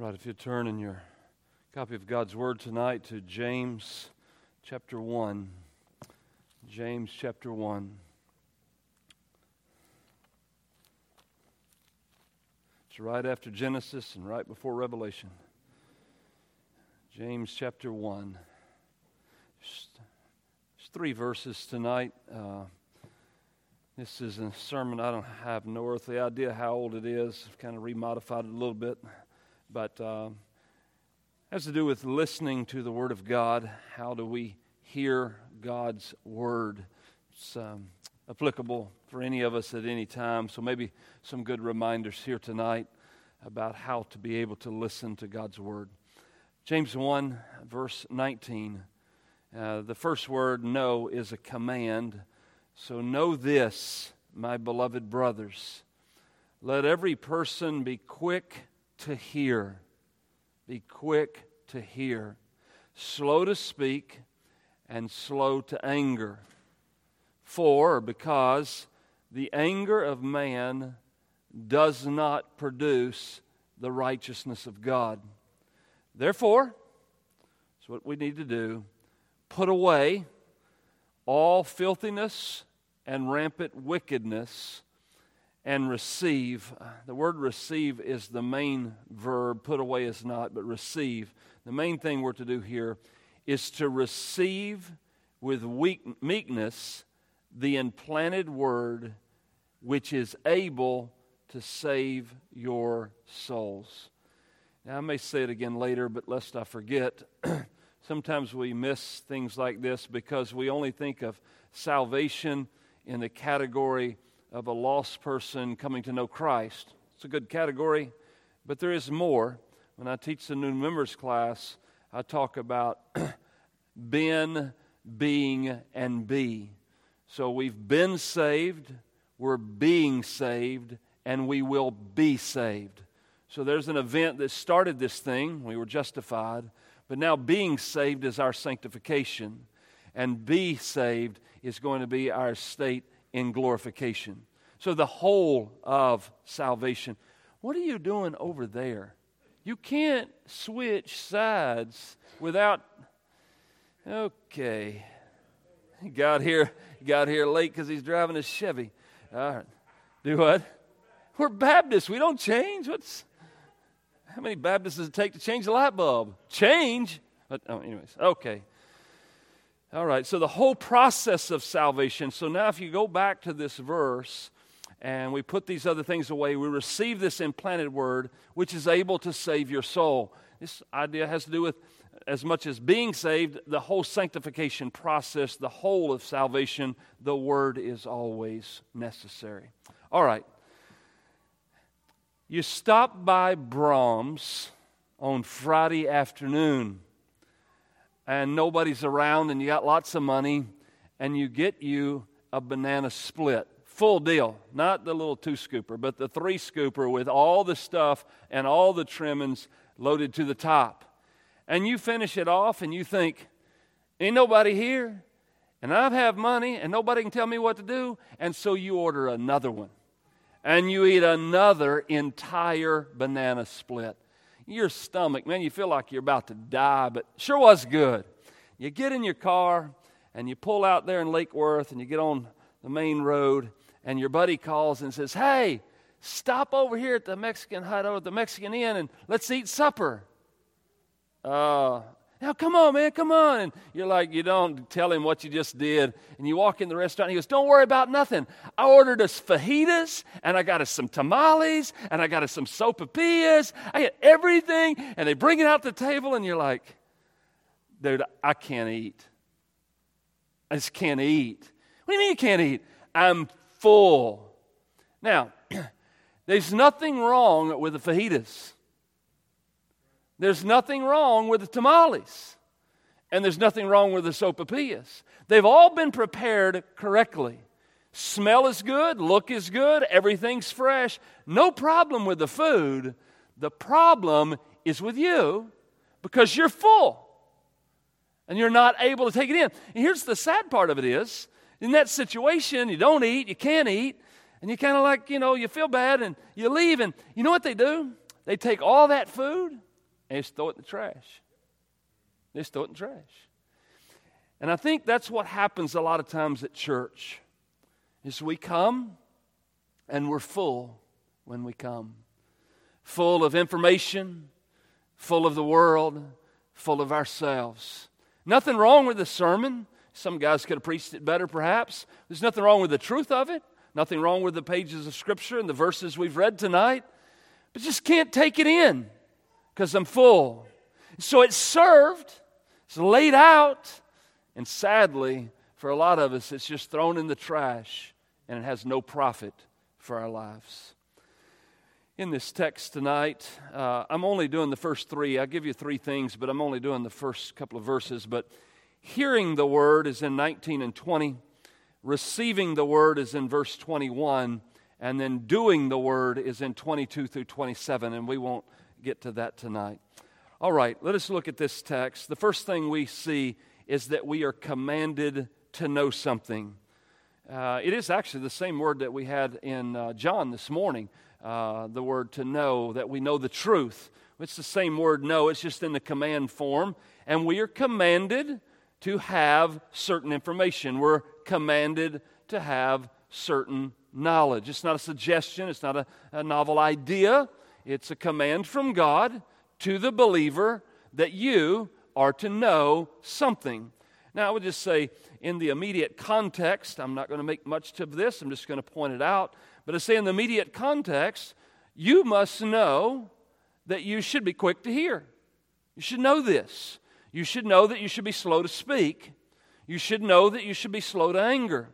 right, if you turn in your copy of God's Word tonight to James chapter 1. James chapter 1. It's right after Genesis and right before Revelation. James chapter 1. There's, three verses tonight. Uh, this is a sermon I don't have no earthly idea how old it is. I've kind of remodified it a little bit but uh, has to do with listening to the Word of God. How do we hear God's Word? It's um, applicable for any of us at any time. So maybe some good reminders here tonight about how to be able to listen to God's Word. James 1, verse 19. Uh, the first word, know, is a command. So know this, my beloved brothers. Let every person be quick to hear. Be quick to hear, slow to speak, and slow to anger. For, or because the anger of man does not produce the righteousness of God. Therefore, that's what we need to do put away all filthiness and rampant wickedness and receive. Uh, the word receive is the main verb, put away is not, but receive. The main thing we're to do here is to receive with weak, meekness the implanted word which is able to save your souls. Now, I may say it again later, but lest I forget, sometimes we miss things like this because we only think of salvation in the category of a lost person coming to know Christ. It's a good category, but there is more. When I teach the new members class, I talk about been, being, and be. So we've been saved, we're being saved, and we will be saved. So there's an event that started this thing. We were justified. But now being saved is our sanctification. And be saved is going to be our state in glorification. So, the whole of salvation. What are you doing over there? You can't switch sides without. Okay. Got here, got here late because he's driving a Chevy. All right. Do what? We're Baptists. We don't change. What's how many Baptists does it take to change the light bulb? Change. But oh, anyways, okay. All right, so the whole process of salvation. So now, if you go back to this verse, and we put these other things away, we receive this implanted word, which is able to save your soul. This idea has to do with as much as being saved, the whole sanctification process, the whole of salvation, the word is always necessary. All right. You stop by Braum's on Friday afternoon and nobody's around and you got lots of money and you get you a banana split. Full deal. Not the little two scooper, but the three scooper with all the stuff and all the trimmings loaded to the top. And you finish it off and you think, ain't nobody here. And I have money and nobody can tell me what to do. And so you order another one. And you eat another entire banana split your stomach, man, you feel like you're about to die, but sure was good. You get in your car and you pull out there in Lake Worth and you get on the main road, and your buddy calls and says, Hey, stop over here at the Mexican hut or the Mexican Inn and let's eat supper. Uh, now, come on, man, come on. And you're like, you don't tell him what you just did. And you walk in the restaurant he goes, Don't worry about nothing. I ordered us fajitas and I got us some tamales and I got us some sopapillas. I got everything. And they bring it out to the table and you're like, Dude, I can't eat. I just can't eat. What do you mean you can't eat? I'm full. Now, there's nothing wrong with the fajitas. There's nothing wrong with the tamales. And there's nothing wrong with the sopapillas. They've all been prepared correctly. Smell is good, look is good, everything's fresh. No problem with the food. The problem is with you because you're full and you're not able to take it in. And here's the sad part of it is in that situation, you don't eat, you can't eat, and you kind of like, you know, you feel bad and you leave. And you know what they do? They take all that food and just throw it in the trash. They just throw it in the trash. And I think that's what happens a lot of times at church is we come and we're full when we come. Full of information, full of the world, full of ourselves. Nothing wrong with the sermon. Some guys could have preached it better, perhaps. There's nothing wrong with the truth of it, nothing wrong with the pages of Scripture and the verses we've read tonight, but just can't take it in because I'm full. So it's served, it's laid out, and sadly, for a lot of us, it's just thrown in the trash and it has no profit for our lives. In this text tonight, uh, I'm only doing the first three. I give you three things, but I'm only doing the first couple of verses. But hearing the word is in 19 and 20, receiving the word is in verse 21, and then doing the word is in 22 through 27, and we won't get to that tonight. All right, let us look at this text. The first thing we see is that we are commanded to know something. Uh, it is actually the same word that we had in uh, John this morning, uh, the word to know, that we know the truth. It's the same word know, it's just in the command form. And we are commanded to have certain information. We're commanded to have certain knowledge. It's not a suggestion, it's not a, a novel idea. It's a command from God to the believer that you are to know something. Now, I would just say, in the immediate context, I'm not going to make much of this, I'm just going to point it out. But I say, in the immediate context, you must know that you should be quick to hear. You should know this. You should know that you should be slow to speak. You should know that you should be slow to anger.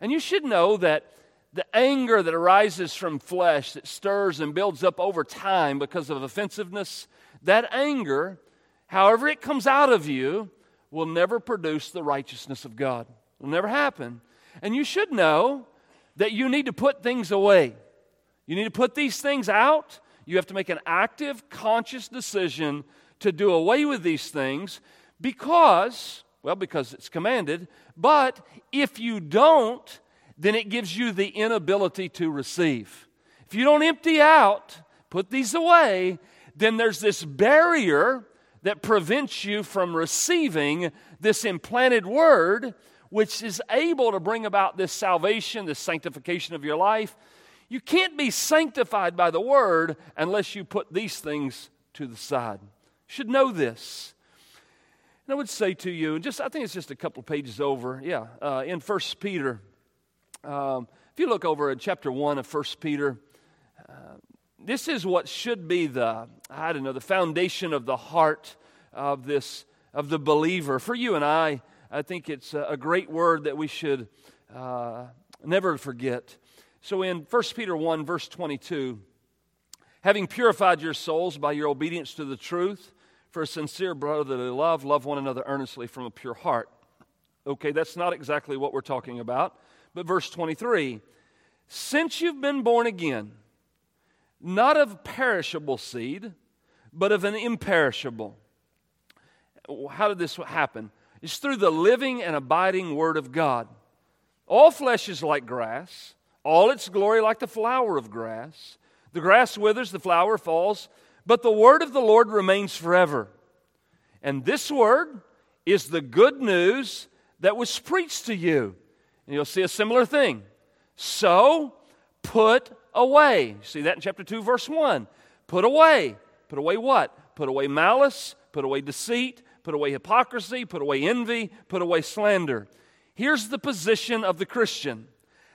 And you should know that the anger that arises from flesh that stirs and builds up over time because of offensiveness, that anger however it comes out of you, will never produce the righteousness of God. It'll never happen. And you should know that you need to put things away. You need to put these things out. You have to make an active, conscious decision to do away with these things because, well, because it's commanded, but if you don't, then it gives you the inability to receive. If you don't empty out, put these away, then there's this barrier that prevents you from receiving this implanted word, which is able to bring about this salvation, this sanctification of your life. You can't be sanctified by the word unless you put these things to the side. You should know this. And I would say to you, just I think it's just a couple pages over, yeah, uh, in First Peter. Um, if you look over at chapter 1 of First Peter, uh, this is what should be the, I don't know, the foundation of the heart of this, of the believer. For you and I, I think it's a great word that we should uh, never forget. So in 1 Peter 1, verse 22, having purified your souls by your obedience to the truth, for a sincere brotherly love, love one another earnestly from a pure heart. Okay, that's not exactly what we're talking about. But verse 23 Since you've been born again, not of perishable seed, but of an imperishable. How did this happen? It's through the living and abiding Word of God. All flesh is like grass, all its glory like the flower of grass. The grass withers, the flower falls, but the Word of the Lord remains forever. And this Word is the good news that was preached to you. And you'll see a similar thing. So put away. See that in chapter 2, verse 1. Put away. Put away what? Put away malice, put away deceit, put away hypocrisy, put away envy, put away slander. Here's the position of the Christian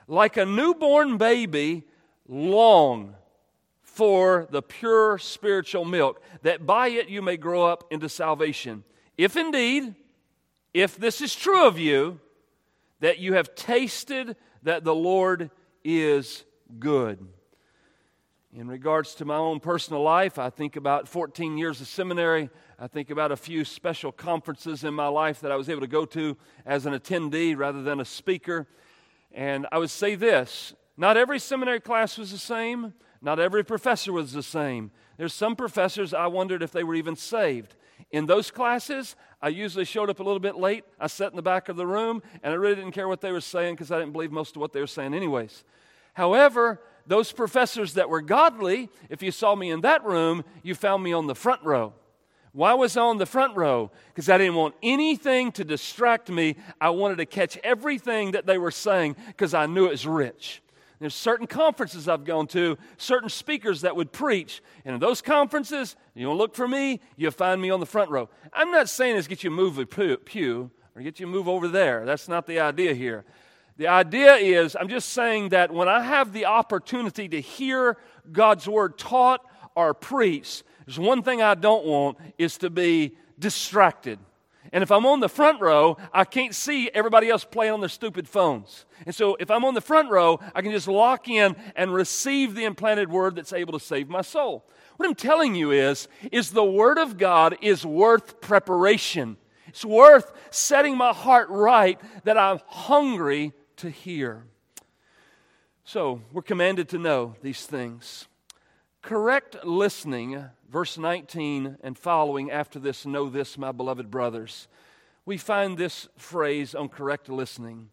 like a newborn baby, long for the pure spiritual milk, that by it you may grow up into salvation. If indeed, if this is true of you, that you have tasted that the Lord is good. In regards to my own personal life, I think about 14 years of seminary. I think about a few special conferences in my life that I was able to go to as an attendee rather than a speaker. And I would say this not every seminary class was the same, not every professor was the same. There's some professors I wondered if they were even saved. In those classes, I usually showed up a little bit late. I sat in the back of the room, and I really didn't care what they were saying because I didn't believe most of what they were saying, anyways. However, those professors that were godly, if you saw me in that room, you found me on the front row. Why was I on the front row? Because I didn't want anything to distract me. I wanted to catch everything that they were saying because I knew it was rich. There's certain conferences I've gone to, certain speakers that would preach. And in those conferences, you to look for me, you'll find me on the front row. I'm not saying this get you move a pew or get you move over there. That's not the idea here. The idea is, I'm just saying that when I have the opportunity to hear God's word taught or preached, there's one thing I don't want is to be distracted. And if I'm on the front row, I can't see everybody else playing on their stupid phones. And so if I'm on the front row, I can just lock in and receive the implanted word that's able to save my soul. What I'm telling you is is the word of God is worth preparation. It's worth setting my heart right that I'm hungry to hear. So, we're commanded to know these things. Correct listening verse 19 and following after this, know this, my beloved brothers. We find this phrase on correct listening.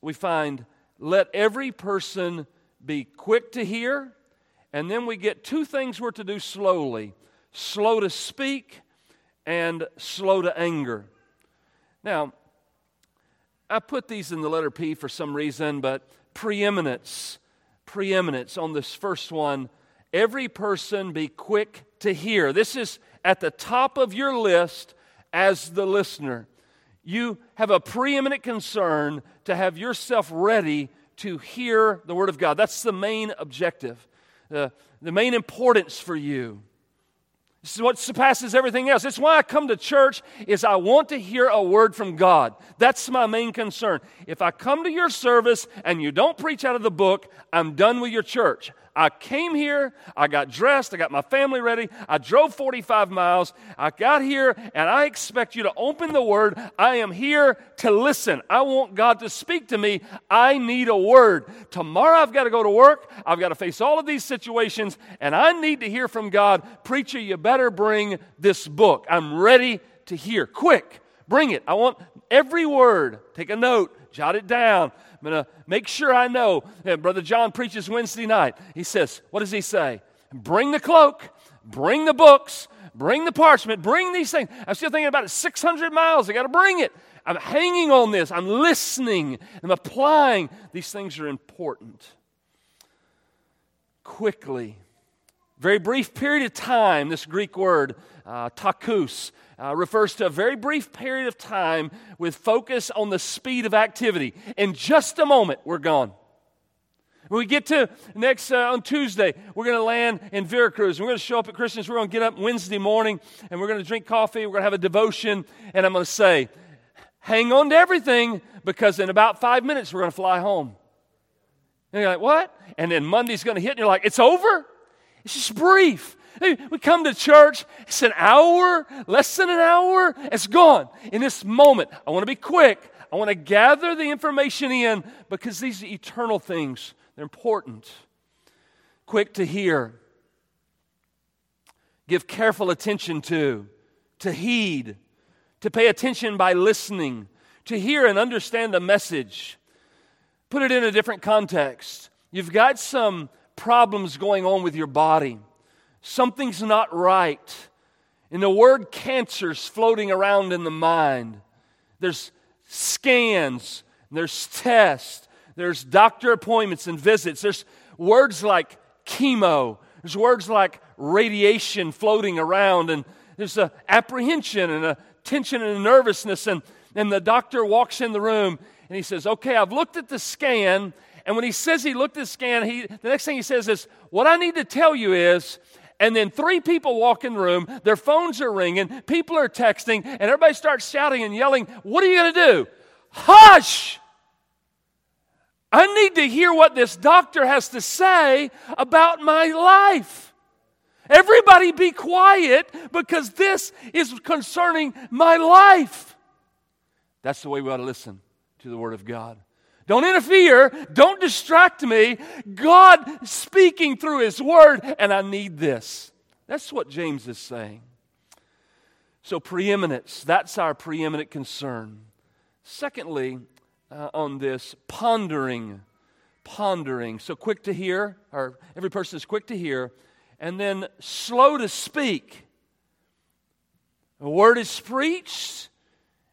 We find, let every person be quick to hear, and then we get two things we're to do slowly slow to speak and slow to anger. Now, I put these in the letter P for some reason, but preeminence, preeminence on this first one every person be quick to hear. This is at the top of your list as the listener. You have a preeminent concern to have yourself ready to hear the Word of God. That's the main objective, uh, the main importance for you. This is what surpasses everything else. It's why I come to church is I want to hear a word from God. That's my main concern. If I come to your service and you don't preach out of the book, I'm done with your church. I came here, I got dressed, I got my family ready, I drove 45 miles, I got here, and I expect you to open the Word. I am here to listen. I want God to speak to me. I need a word. Tomorrow I've got to go to work, I've got to face all of these situations, and I need to hear from God. Preacher, you better bring this book. I'm ready to hear. Quick, bring it. I want every word. Take a note, jot it down. I'm going to make sure I know. And Brother John preaches Wednesday night. He says, What does he say? Bring the cloak, bring the books, bring the parchment, bring these things. I'm still thinking about it 600 miles. I got to bring it. I'm hanging on this. I'm listening. I'm applying. These things are important. Quickly, very brief period of time, this Greek word, uh, tachus, uh, refers to a very brief period of time with focus on the speed of activity. In just a moment, we're gone. When we get to next uh, on Tuesday, we're going to land in Veracruz. We're going to show up at Christians. We're going to get up Wednesday morning and we're going to drink coffee. We're going to have a devotion. And I'm going to say, hang on to everything because in about five minutes, we're going to fly home. And you're like, what? And then Monday's going to hit and you're like, it's over? It's just brief. We come to church, it's an hour, less than an hour, it's gone. In this moment, I want to be quick. I want to gather the information in because these are eternal things. They're important. Quick to hear, give careful attention to, to heed, to pay attention by listening, to hear and understand a message. Put it in a different context. You've got some problems going on with your body something's not right. And the word cancer's floating around in the mind. There's scans, there's tests, there's doctor appointments and visits. There's words like chemo, there's words like radiation floating around, and there's a apprehension and a tension and a nervousness. And, and the doctor walks in the room and he says, Okay, I've looked at the scan. And when he says he looked at the scan, he, the next thing he says is, What I need to tell you is and then three people walk in the room, their phones are ringing, people are texting, and everybody starts shouting and yelling, What are you going to do? Hush! I need to hear what this doctor has to say about my life. Everybody be quiet because this is concerning my life. That's the way we ought to listen to the Word of God. Don't interfere. Don't distract me. God speaking through His Word, and I need this. That's what James is saying. So, preeminence, that's our preeminent concern. Secondly, uh, on this, pondering. Pondering. So, quick to hear, or every person is quick to hear, and then slow to speak. A word is preached,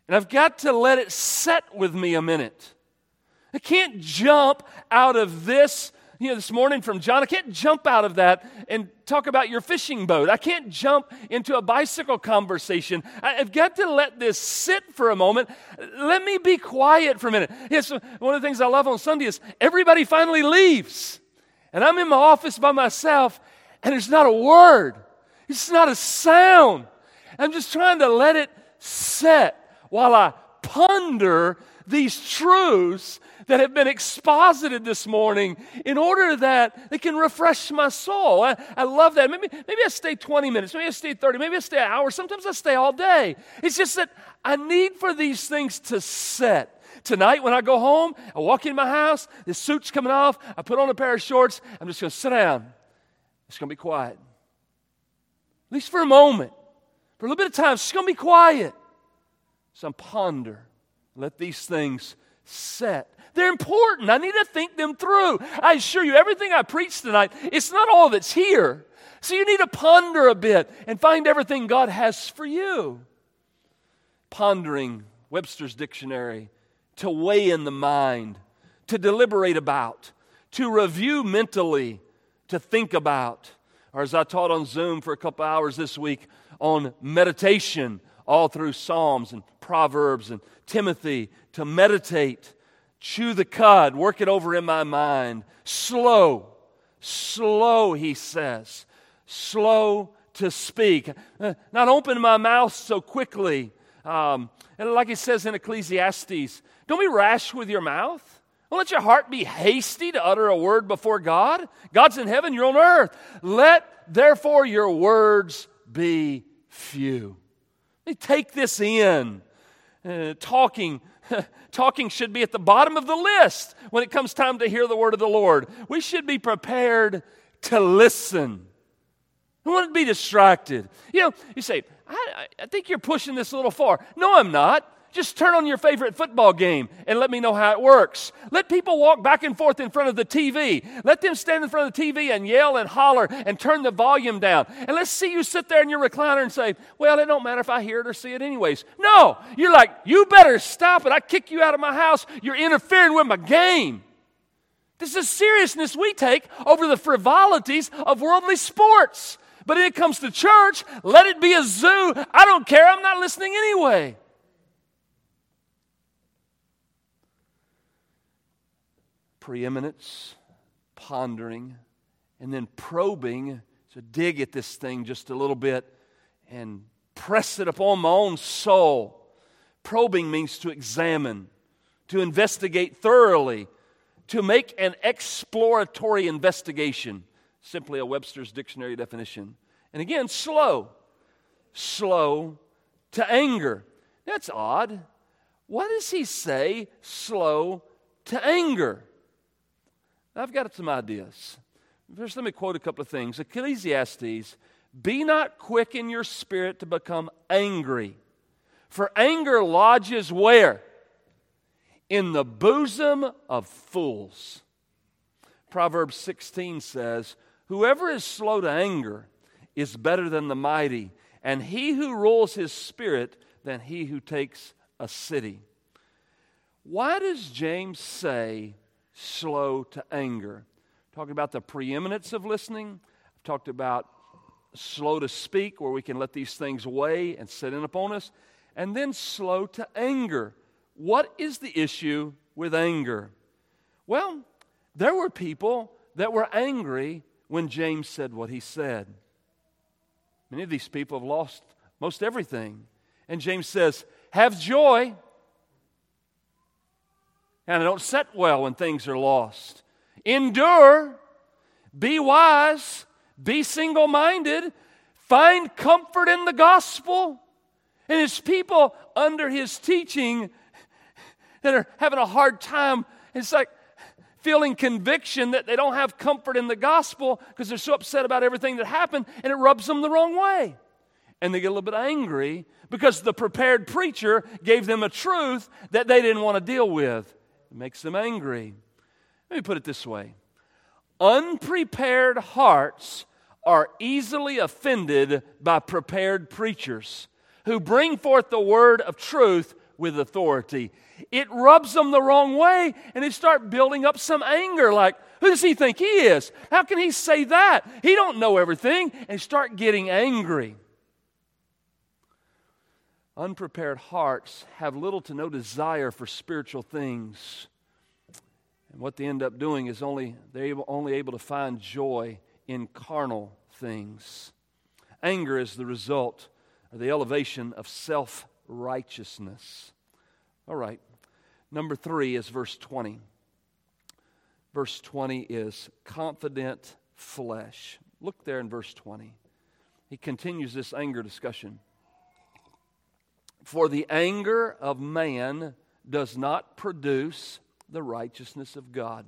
and I've got to let it set with me a minute. I can't jump out of this you know, this morning from John. I can't jump out of that and talk about your fishing boat. I can't jump into a bicycle conversation. I've got to let this sit for a moment. Let me be quiet for a minute. Yes, one of the things I love on Sunday is everybody finally leaves. And I'm in my office by myself, and there's not a word, it's not a sound. I'm just trying to let it set while I ponder these truths that have been exposited this morning in order that they can refresh my soul. I, I love that. Maybe, maybe I stay 20 minutes, maybe I stay 30, maybe I stay an hour, sometimes I stay all day. It's just that I need for these things to set. Tonight, when I go home, I walk in my house, the suit's coming off, I put on a pair of shorts, I'm just going to sit down. It's going to be quiet. At least for a moment. For a little bit of time, it's going to be quiet. So ponder. Let these things set. They're important. I need to think them through. I assure you, everything I preach tonight, it's not all that's here. So you need to ponder a bit and find everything God has for you. Pondering, Webster's dictionary, to weigh in the mind, to deliberate about, to review mentally, to think about. Or as I taught on Zoom for a couple hours this week on meditation, all through Psalms and Proverbs and Timothy, to meditate chew the cud, work it over in my mind. Slow, slow, he says. Slow to speak. Uh, not open my mouth so quickly. Um, and like he says in Ecclesiastes, don't be rash with your mouth. Don't let your heart be hasty to utter a word before God. God's in heaven, you're on earth. Let therefore your words be few. Take this in. Uh, talking talking should be at the bottom of the list when it comes time to hear the word of the Lord. We should be prepared to listen. I want to be distracted. You know, you say, I, I think you're pushing this a little far. No, I'm not. Just turn on your favorite football game and let me know how it works. Let people walk back and forth in front of the TV. Let them stand in front of the TV and yell and holler and turn the volume down. And let's see you sit there in your recliner and say, Well, it don't matter if I hear it or see it anyways. No, you're like, You better stop it. I kick you out of my house. You're interfering with my game. This is seriousness we take over the frivolities of worldly sports. But when it comes to church, let it be a zoo. I don't care. I'm not listening anyway. Preeminence, pondering, and then probing to dig at this thing just a little bit and press it upon my own soul. Probing means to examine, to investigate thoroughly, to make an exploratory investigation. Simply a Webster's dictionary definition. And again, slow. Slow to anger. That's odd. What does he say, slow to anger? I've got some ideas. First, let me quote a couple of things. Ecclesiastes Be not quick in your spirit to become angry, for anger lodges where? In the bosom of fools. Proverbs 16 says, Whoever is slow to anger is better than the mighty, and he who rules his spirit than he who takes a city. Why does James say slow to anger. Talking about the preeminence of listening. I've talked about slow to speak, where we can let these things weigh and sit in upon us. And then slow to anger. What is the issue with anger? Well, there were people that were angry when James said what he said. Many of these people have lost most everything. And James says, Have joy and I don't set well when things are lost. Endure, be wise, be single minded, find comfort in the gospel. And his people under his teaching that are having a hard time, it's like feeling conviction that they don't have comfort in the gospel because they're so upset about everything that happened and it rubs them the wrong way. And they get a little bit angry because the prepared preacher gave them a truth that they didn't want to deal with. It makes them angry. Let me put it this way unprepared hearts are easily offended by prepared preachers who bring forth the word of truth with authority. It rubs them the wrong way, and they start building up some anger like, who does he think he is? How can he say that? He don't know everything, and start getting angry. Unprepared hearts have little to no desire for spiritual things. And what they end up doing is only they're able, only able to find joy in carnal things. Anger is the result of the elevation of self righteousness. All right. Number three is verse 20. Verse 20 is confident flesh. Look there in verse 20. He continues this anger discussion. For the anger of man does not produce the righteousness of God.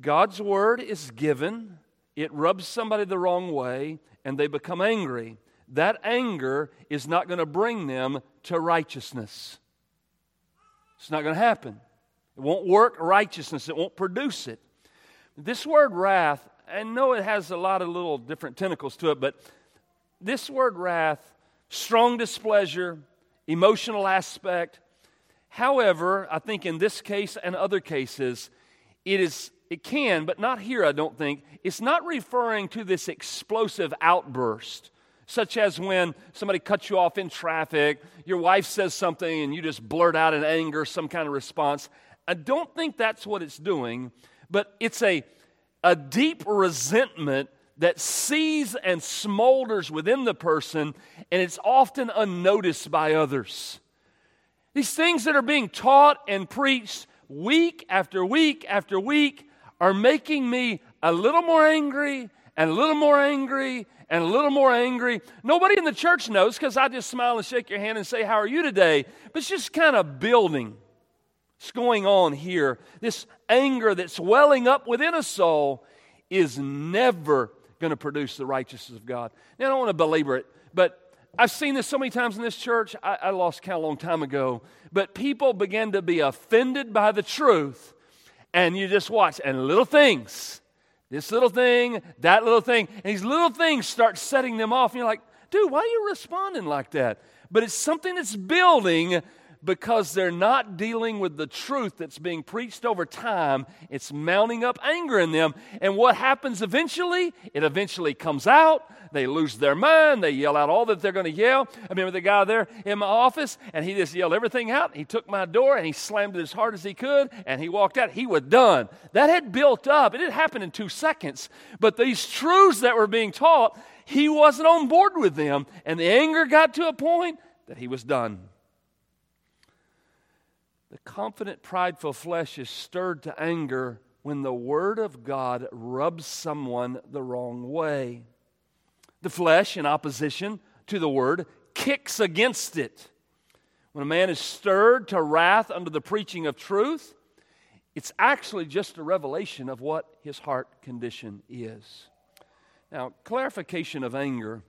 God's word is given, it rubs somebody the wrong way, and they become angry. That anger is not going to bring them to righteousness. It's not going to happen. It won't work righteousness, it won't produce it. This word wrath, I know it has a lot of little different tentacles to it, but this word wrath, strong displeasure, emotional aspect. However, I think in this case and other cases, it is it can, but not here, I don't think. It's not referring to this explosive outburst such as when somebody cuts you off in traffic, your wife says something, and you just blurt out in anger some kind of response. I don't think that's what it's doing, but it's a, a deep resentment that sees and smolders within the person, and it's often unnoticed by others. These things that are being taught and preached week after week after week are making me a little more angry and a little more angry and a little more angry. Nobody in the church knows because I just smile and shake your hand and say, How are you today? But it's just kind of building. It's going on here. This anger that's welling up within a soul is never going to produce the righteousness of God. Now, I don't want to belabor it, but I've seen this so many times in this church. I, I lost count a long time ago. But people begin to be offended by the truth, and you just watch, and little things this little thing, that little thing. And these little things start setting them off. And you're like, dude, why are you responding like that? But it's something that's building because they're not dealing with the truth that's being preached over time. It's mounting up anger in them. And what happens eventually? It eventually comes out. They lose their mind. They yell out all that they're going to yell. I remember the guy there in my office, and he just yelled everything out. He took my door and he slammed it as hard as he could, and he walked out. He was done. That had built up. It didn't happen in two seconds. But these truths that were being taught, he wasn't on board with them. And the anger got to a point that he was done. The confident, prideful flesh is stirred to anger when the Word of God rubs someone the wrong way. The flesh, in opposition to the Word, kicks against it. When a man is stirred to wrath under the preaching of truth, it's actually just a revelation of what his heart condition is. Now, clarification of anger.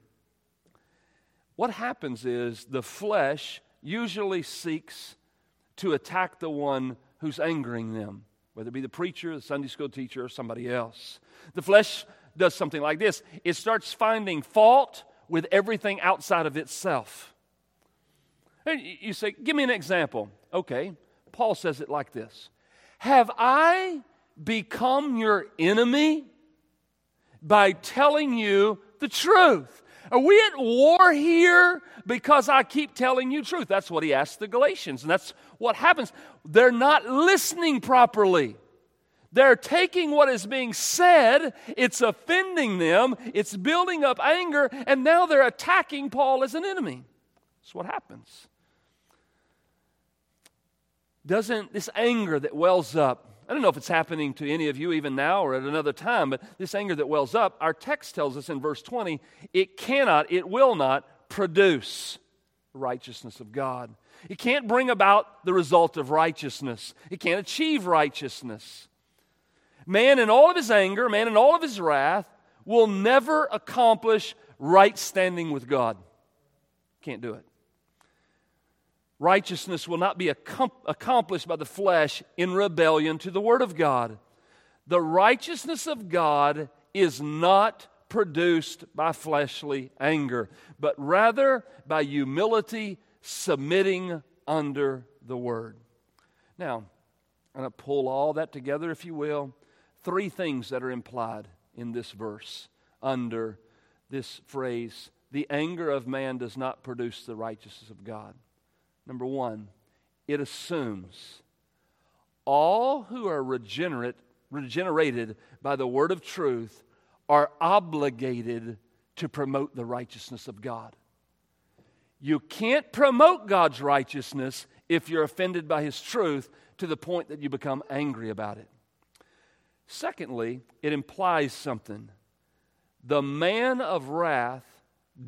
What happens is the flesh usually seeks to attack the one who's angering them, whether it be the preacher, the Sunday school teacher, or somebody else. The flesh does something like this it starts finding fault with everything outside of itself. And you say, Give me an example. Okay, Paul says it like this Have I become your enemy by telling you the truth? Are we at war here because I keep telling you truth? That's what he asked the Galatians, and that's what happens. They're not listening properly. They're taking what is being said, it's offending them, it's building up anger, and now they're attacking Paul as an enemy. That's what happens. Doesn't this anger that wells up, I don't know if it's happening to any of you even now or at another time, but this anger that wells up, our text tells us in verse 20, it cannot, it will not produce righteousness of God. It can't bring about the result of righteousness. It can't achieve righteousness. Man, in all of his anger, man, in all of his wrath, will never accomplish right standing with God. Can't do it. Righteousness will not be accomplished by the flesh in rebellion to the Word of God. The righteousness of God is not produced by fleshly anger, but rather by humility submitting under the word. Now, I'm going to pull all that together, if you will. Three things that are implied in this verse under this phrase the anger of man does not produce the righteousness of God. Number one, it assumes all who are regenerate, regenerated by the word of truth are obligated to promote the righteousness of God. You can't promote God's righteousness if you're offended by His truth to the point that you become angry about it. Secondly, it implies something. The man of wrath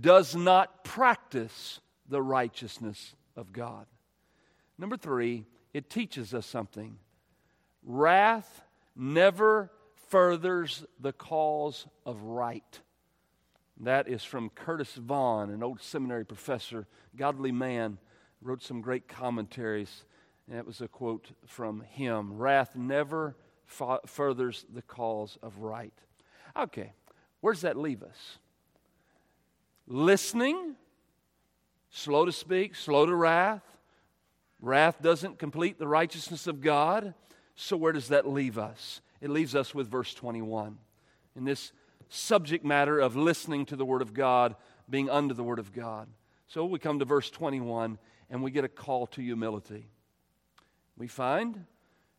does not practice the righteousness of God. Number three, it teaches us something. Wrath never furthers the cause of right. That is from Curtis Vaughan, an old seminary professor, godly man, wrote some great commentaries. And that was a quote from him. Wrath never f- furthers the cause of right. Okay, where does that leave us? Listening, slow to speak, slow to wrath. Wrath doesn't complete the righteousness of God. So, where does that leave us? It leaves us with verse 21. In this subject matter of listening to the Word of God, being under the Word of God. So we come to verse 21 and we get a call to humility. We find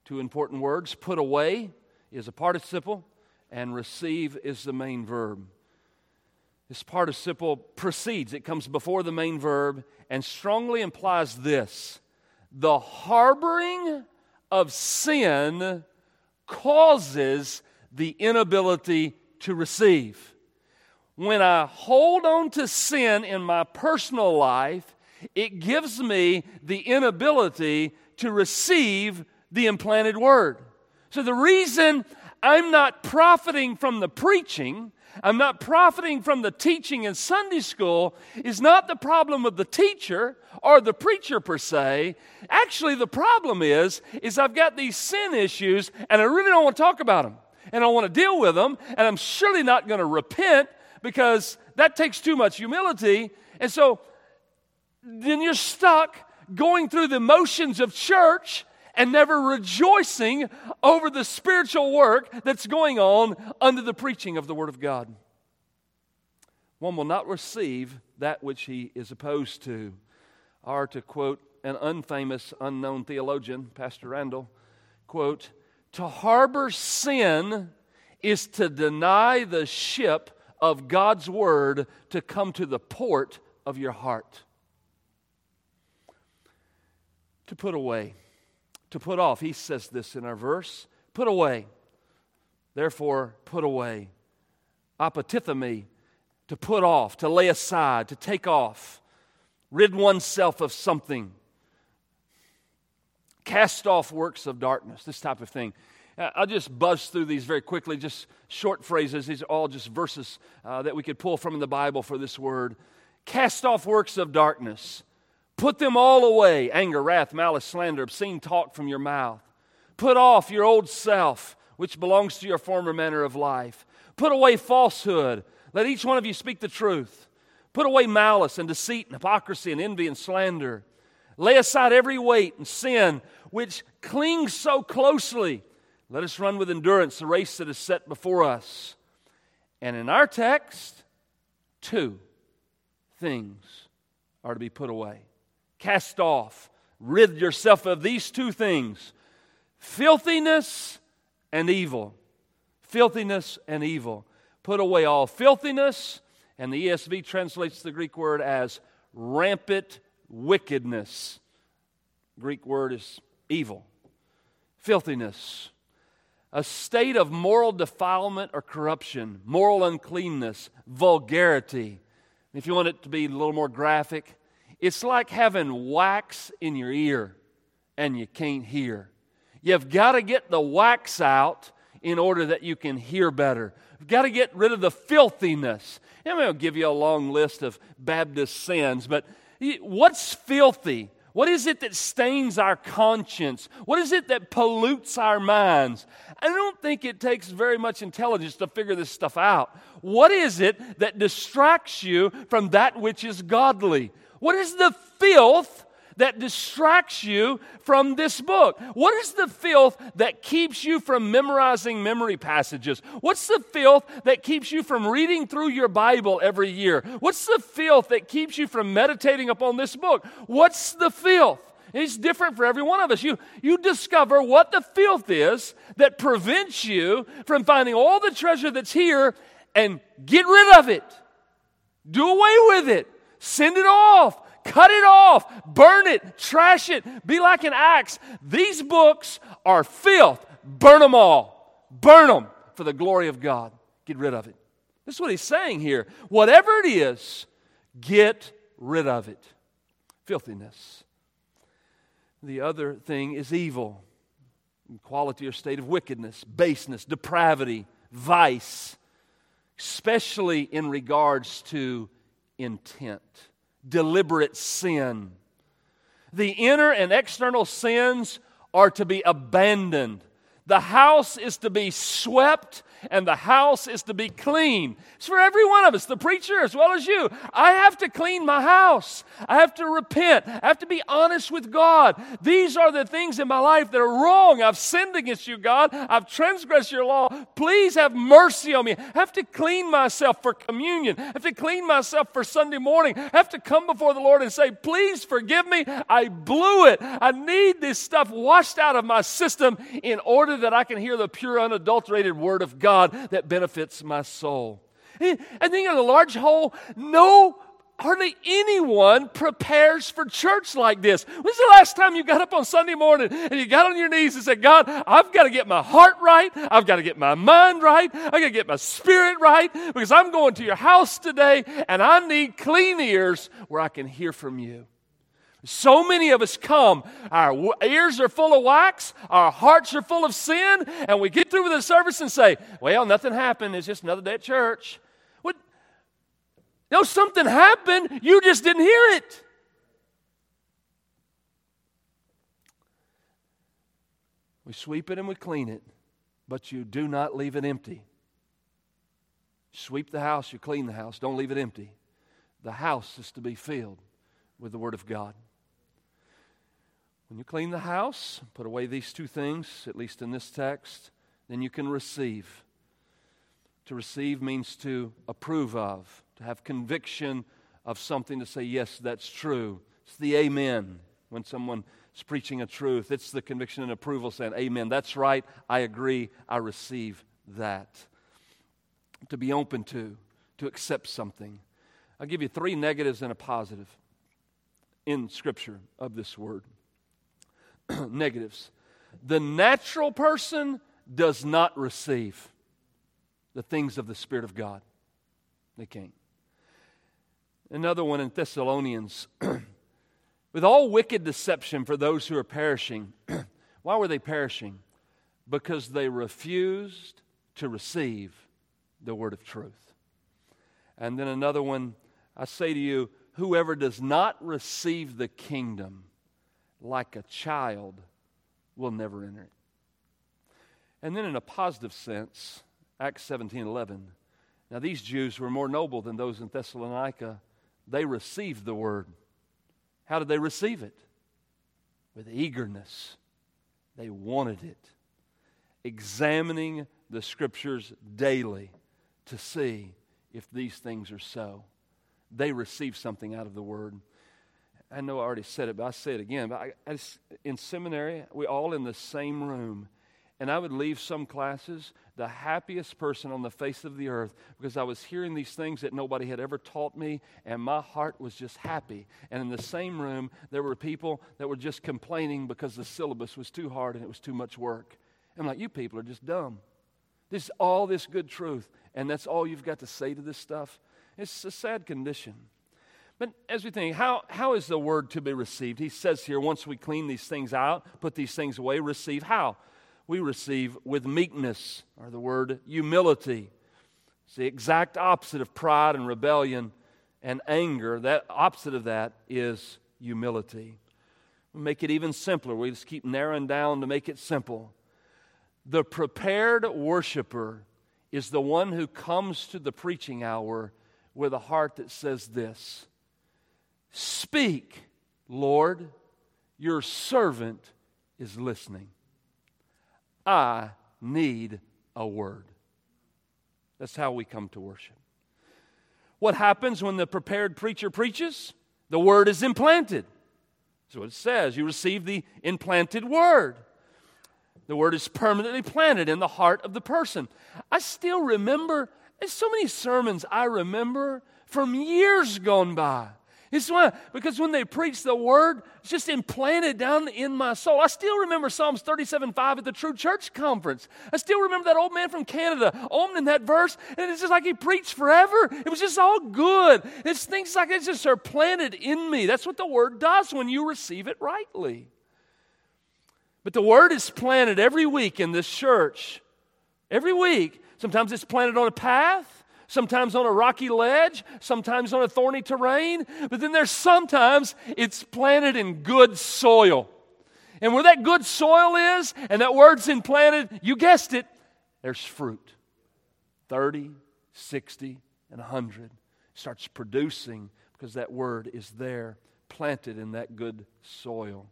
two important words put away is a participle, and receive is the main verb. This participle precedes, it comes before the main verb, and strongly implies this the harboring of sin causes the inability to receive. When I hold on to sin in my personal life, it gives me the inability to receive the implanted word. So the reason I'm not profiting from the preaching, I'm not profiting from the teaching in Sunday school is not the problem of the teacher or the preacher per se. Actually, the problem is is I've got these sin issues and I really don't want to talk about them and I want to deal with them and I'm surely not going to repent because that takes too much humility. And so then you're stuck going through the motions of church and never rejoicing over the spiritual work that's going on under the preaching of the Word of God. One will not receive that which he is opposed to. Or to quote an unfamous, unknown theologian, Pastor Randall, quote, to harbor sin is to deny the ship of God's Word to come to the port of your heart. To put away to put off. He says this in our verse put away. Therefore, put away. Apotithemi, to put off, to lay aside, to take off. Rid oneself of something. Cast off works of darkness, this type of thing. Uh, I'll just buzz through these very quickly, just short phrases. These are all just verses uh, that we could pull from the Bible for this word. Cast off works of darkness. Put them all away anger, wrath, malice, slander, obscene talk from your mouth. Put off your old self, which belongs to your former manner of life. Put away falsehood. Let each one of you speak the truth. Put away malice and deceit and hypocrisy and envy and slander. Lay aside every weight and sin which clings so closely. Let us run with endurance the race that is set before us. And in our text, two things are to be put away cast off. Rid yourself of these two things filthiness and evil. Filthiness and evil. Put away all filthiness, and the ESV translates the Greek word as rampant wickedness. Greek word is evil. Filthiness. A state of moral defilement or corruption, moral uncleanness, vulgarity. If you want it to be a little more graphic, it's like having wax in your ear and you can't hear. You've got to get the wax out in order that you can hear better. You've got to get rid of the filthiness. And I'll give you a long list of Baptist sins, but what's filthy? What is it that stains our conscience? What is it that pollutes our minds? I don't think it takes very much intelligence to figure this stuff out. What is it that distracts you from that which is godly? What is the filth that distracts you from this book? What is the filth that keeps you from memorizing memory passages? What's the filth that keeps you from reading through your Bible every year? What's the filth that keeps you from meditating upon this book? What's the filth? It's different for every one of us. You, you discover what the filth is that prevents you from finding all the treasure that's here and get rid of it. Do away with it. Send it off. Cut it off, burn it, trash it, be like an axe. These books are filth. Burn them all. Burn them for the glory of God. Get rid of it. This is what he's saying here. Whatever it is, get rid of it. Filthiness. The other thing is evil, quality or state of wickedness, baseness, depravity, vice, especially in regards to intent deliberate sin. The inner and external sins are to be abandoned. The house is to be swept and the house is to be clean. It's for every one of us, the preacher as well as you. I have to clean my house. I have to repent. I have to be honest with God. These are the things in my life that are wrong. I've sinned against you, God. I've transgressed your law. Please have mercy on me. I have to clean myself for communion. I have to clean myself for Sunday morning. I have to come before the Lord and say, Please forgive me. I blew it. I need this stuff washed out of my system in order that I can hear the pure, unadulterated word of God. That benefits my soul. And then in a large whole, no hardly anyone prepares for church like this. When's the last time you got up on Sunday morning and you got on your knees and said, God, I've got to get my heart right. I've got to get my mind right. I've got to get my spirit right because I'm going to your house today and I need clean ears where I can hear from you. So many of us come, our ears are full of wax, our hearts are full of sin, and we get through with the service and say, Well, nothing happened. It's just another day at church. What? No, something happened. You just didn't hear it. We sweep it and we clean it, but you do not leave it empty. Sweep the house, you clean the house, don't leave it empty. The house is to be filled with the Word of God. When you clean the house, put away these two things, at least in this text, then you can receive. To receive means to approve of, to have conviction of something to say, yes, that's true. It's the amen when someone is preaching a truth. It's the conviction and approval saying, amen, that's right, I agree, I receive that. To be open to, to accept something. I'll give you three negatives and a positive in Scripture of this word. negatives. The natural person does not receive the things of the Spirit of God. They can't. Another one in Thessalonians. With all wicked deception for those who are perishing, why were they perishing? Because they refused to receive the word of truth. And then another one, I say to you, whoever does not receive the kingdom like a child will never enter it. And then, in a positive sense, Acts 17 11. Now, these Jews were more noble than those in Thessalonica. They received the word. How did they receive it? With eagerness. They wanted it. Examining the scriptures daily to see if these things are so. They received something out of the word. I know I already said it, but I say it again. But I, I in seminary, we all in the same room. And I would leave some classes the happiest person on the face of the earth because I was hearing these things that nobody had ever taught me, and my heart was just happy. And in the same room, there were people that were just complaining because the syllabus was too hard and it was too much work. I'm like, you people are just dumb. This is all this good truth, and that's all you've got to say to this stuff. It's a sad condition. But as we think, how, how is the word to be received? He says here, once we clean these things out, put these things away, receive how? We receive with meekness, or the word humility. It's the exact opposite of pride and rebellion and anger. That opposite of that is humility. make it even simpler. We just keep narrowing down to make it simple. The prepared worshiper is the one who comes to the preaching hour with a heart that says this Speak, Lord, your servant is listening. I need a word. That's how we come to worship. What happens when the prepared preacher preaches? The word is implanted. That's what it says. You receive the implanted word. The word is permanently planted in the heart of the person. I still remember, there's so many sermons I remember from years gone by. It's why, because when they preach the word, it's just implanted down in my soul. I still remember Psalms 37 5 at the True Church Conference. I still remember that old man from Canada opening that verse, and it's just like he preached forever. It was just all good. It's things like it's just are planted in me. That's what the word does when you receive it rightly. But the word is planted every week in this church. Every week. Sometimes it's planted on a path sometimes on a rocky ledge, sometimes on a thorny terrain, but then there's sometimes it's planted in good soil. And where that good soil is and that word's implanted, you guessed it, there's fruit 30, 60, and 100. starts producing because that word is there, planted in that good soil.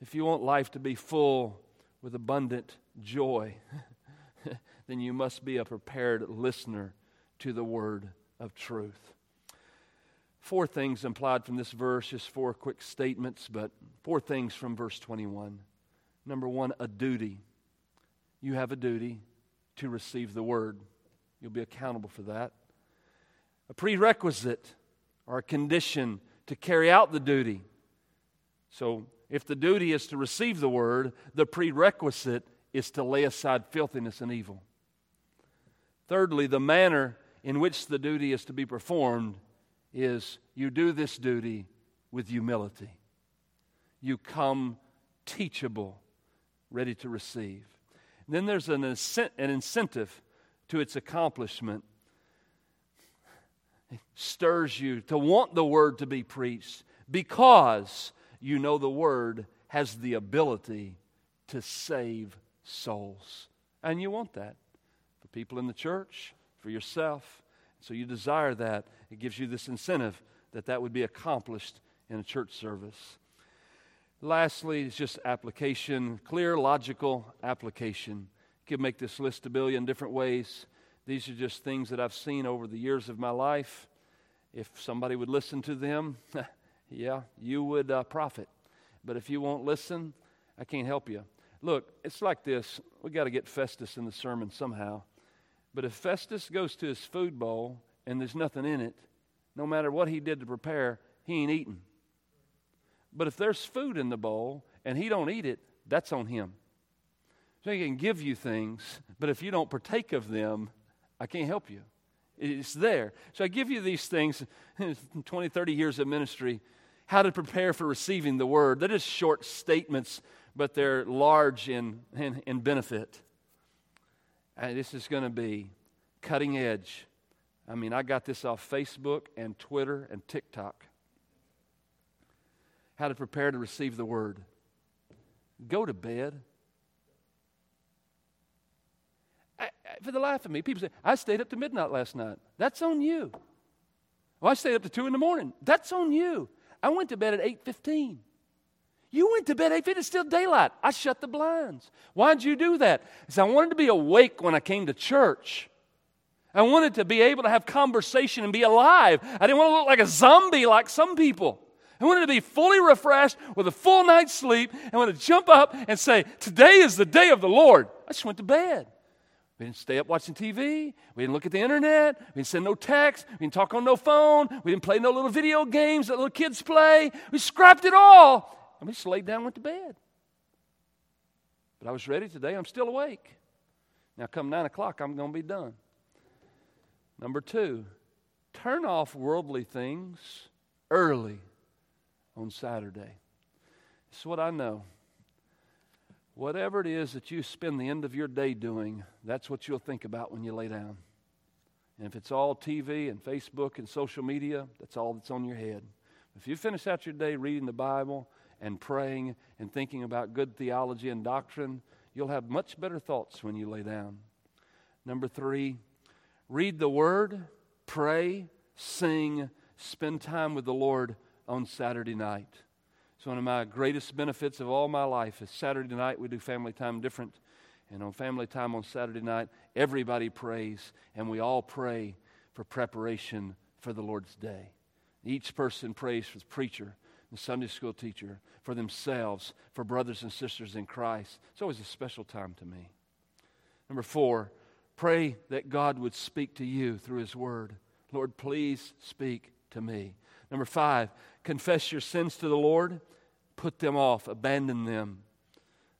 If you want life to be full with abundant joy, then you must be a prepared listener to the word of truth. Four things implied from this verse, just four quick statements, but four things from verse 21. Number one, a duty. You have a duty to receive the word, you'll be accountable for that. A prerequisite or a condition to carry out the duty. So, if the duty is to receive the word, the prerequisite is to lay aside filthiness and evil. Thirdly, the manner in which the duty is to be performed is you do this duty with humility. You come teachable, ready to receive. And then there's an, an incentive to its accomplishment. It stirs you to want the word to be preached because you know the word has the ability to save souls. And you want that people in the church, for yourself. So you desire that. It gives you this incentive that that would be accomplished in a church service. Lastly, it's just application, clear, logical application. You could make this list a billion different ways. These are just things that I've seen over the years of my life. If somebody would listen to them, yeah, you would uh, profit. But if you won't listen, I can't help you. Look, it's like this. We got to get Festus in the sermon somehow. But if Festus goes to his food bowl and there's nothing in it, no matter what he did to prepare, he ain't eating. But if there's food in the bowl and he don't eat it, that's on him. So he can give you things, but if you don't partake of them, I can't help you. It's there. So I give you these things 20, 30 years of ministry, how to prepare for receiving the word. They're just short statements, but they're large in, in, in benefit. And this is going to be cutting edge. I mean, I got this off Facebook and Twitter and TikTok. How to prepare to receive the word. Go to bed. I, for the life of me, people say, I stayed up to midnight last night. That's on you. Well, I stayed up to 2 in the morning. That's on you. I went to bed at 8.15. You went to bed 8 feet, it's still daylight. I shut the blinds. Why'd you do that? Because I wanted to be awake when I came to church. I wanted to be able to have conversation and be alive. I didn't want to look like a zombie like some people. I wanted to be fully refreshed with a full night's sleep and want to jump up and say, Today is the day of the Lord. I just went to bed. We didn't stay up watching TV. We didn't look at the internet. We didn't send no text. We didn't talk on no phone. We didn't play no little video games that little kids play. We scrapped it all and we just laid down and went to bed. But I was ready today. I'm still awake. Now, come 9 o'clock, I'm going to be done. Number two, turn off worldly things early on Saturday. This is what I know. Whatever it is that you spend the end of your day doing, that's what you'll think about when you lay down. And if it's all TV and Facebook and social media, that's all that's on your head. If you finish out your day reading the Bible and praying and thinking about good theology and doctrine, you'll have much better thoughts when you lay down. Number three, read the Word, pray, sing, spend time with the Lord on Saturday night. It's one of my greatest benefits of all my life is Saturday night we do family time different. And on family time on Saturday night, everybody prays, and we all pray for preparation for the Lord's day. Each person prays for the preacher, the Sunday school teacher, for themselves, for brothers and sisters in Christ. It's always a special time to me. Number four, pray that God would speak to you through His Word. Lord, please speak to me. Number five, confess your sins to the Lord, put them off, abandon them.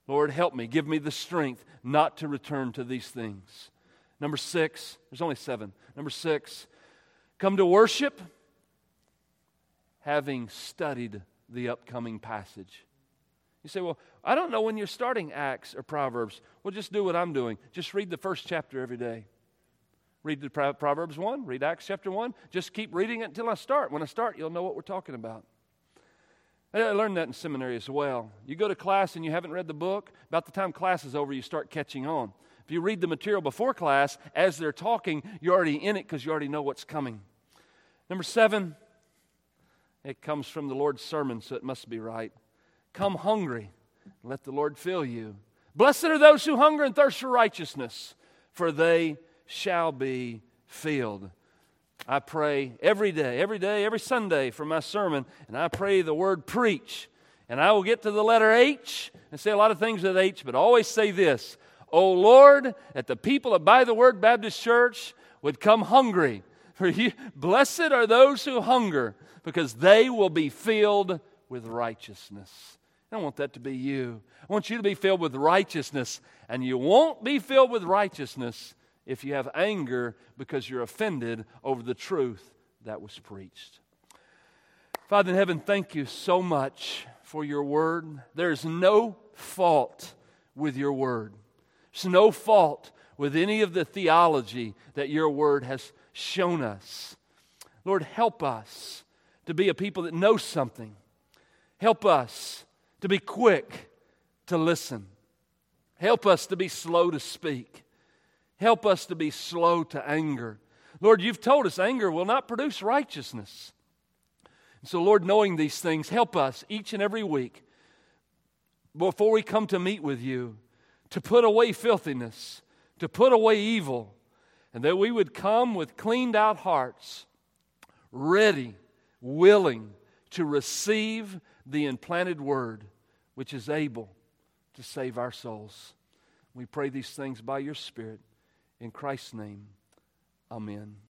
Lord, help me. Give me the strength not to return to these things. Number six, there's only seven. Number six, come to worship having studied the upcoming passage. You say, well, I don't know when you're starting Acts or Proverbs. Well, just do what I'm doing. Just read the first chapter every day. Read the Proverbs 1, read Acts chapter 1. Just keep reading it until I start. When I start, you'll know what we're talking about. I learned that in seminary as well. You go to class and you haven't read the book, about the time class is over, you start catching on. If you read the material before class, as they're talking, you're already in it because you already know what's coming. Number seven, it comes from the Lord's sermon, so it must be right. Come hungry, let the Lord fill you. Blessed are those who hunger and thirst for righteousness, for they shall be filled. I pray every day, every day, every Sunday for my sermon, and I pray the word preach. And I will get to the letter H and say a lot of things with H, but always say this Oh Lord, that the people of By the Word Baptist Church would come hungry. For you, blessed are those who hunger, because they will be filled with righteousness. I want that to be you. I want you to be filled with righteousness, and you won't be filled with righteousness if you have anger because you're offended over the truth that was preached. Father in heaven, thank you so much for your word. There's no fault with your word, there's no fault with any of the theology that your word has shown us. Lord, help us to be a people that know something. Help us to be quick to listen. Help us to be slow to speak. Help us to be slow to anger. Lord, you've told us anger will not produce righteousness. And so, Lord, knowing these things, help us each and every week before we come to meet with you to put away filthiness, to put away evil, and that we would come with cleaned out hearts, ready, willing to receive the implanted word which is able to save our souls. We pray these things by your Spirit. In Christ's name, amen.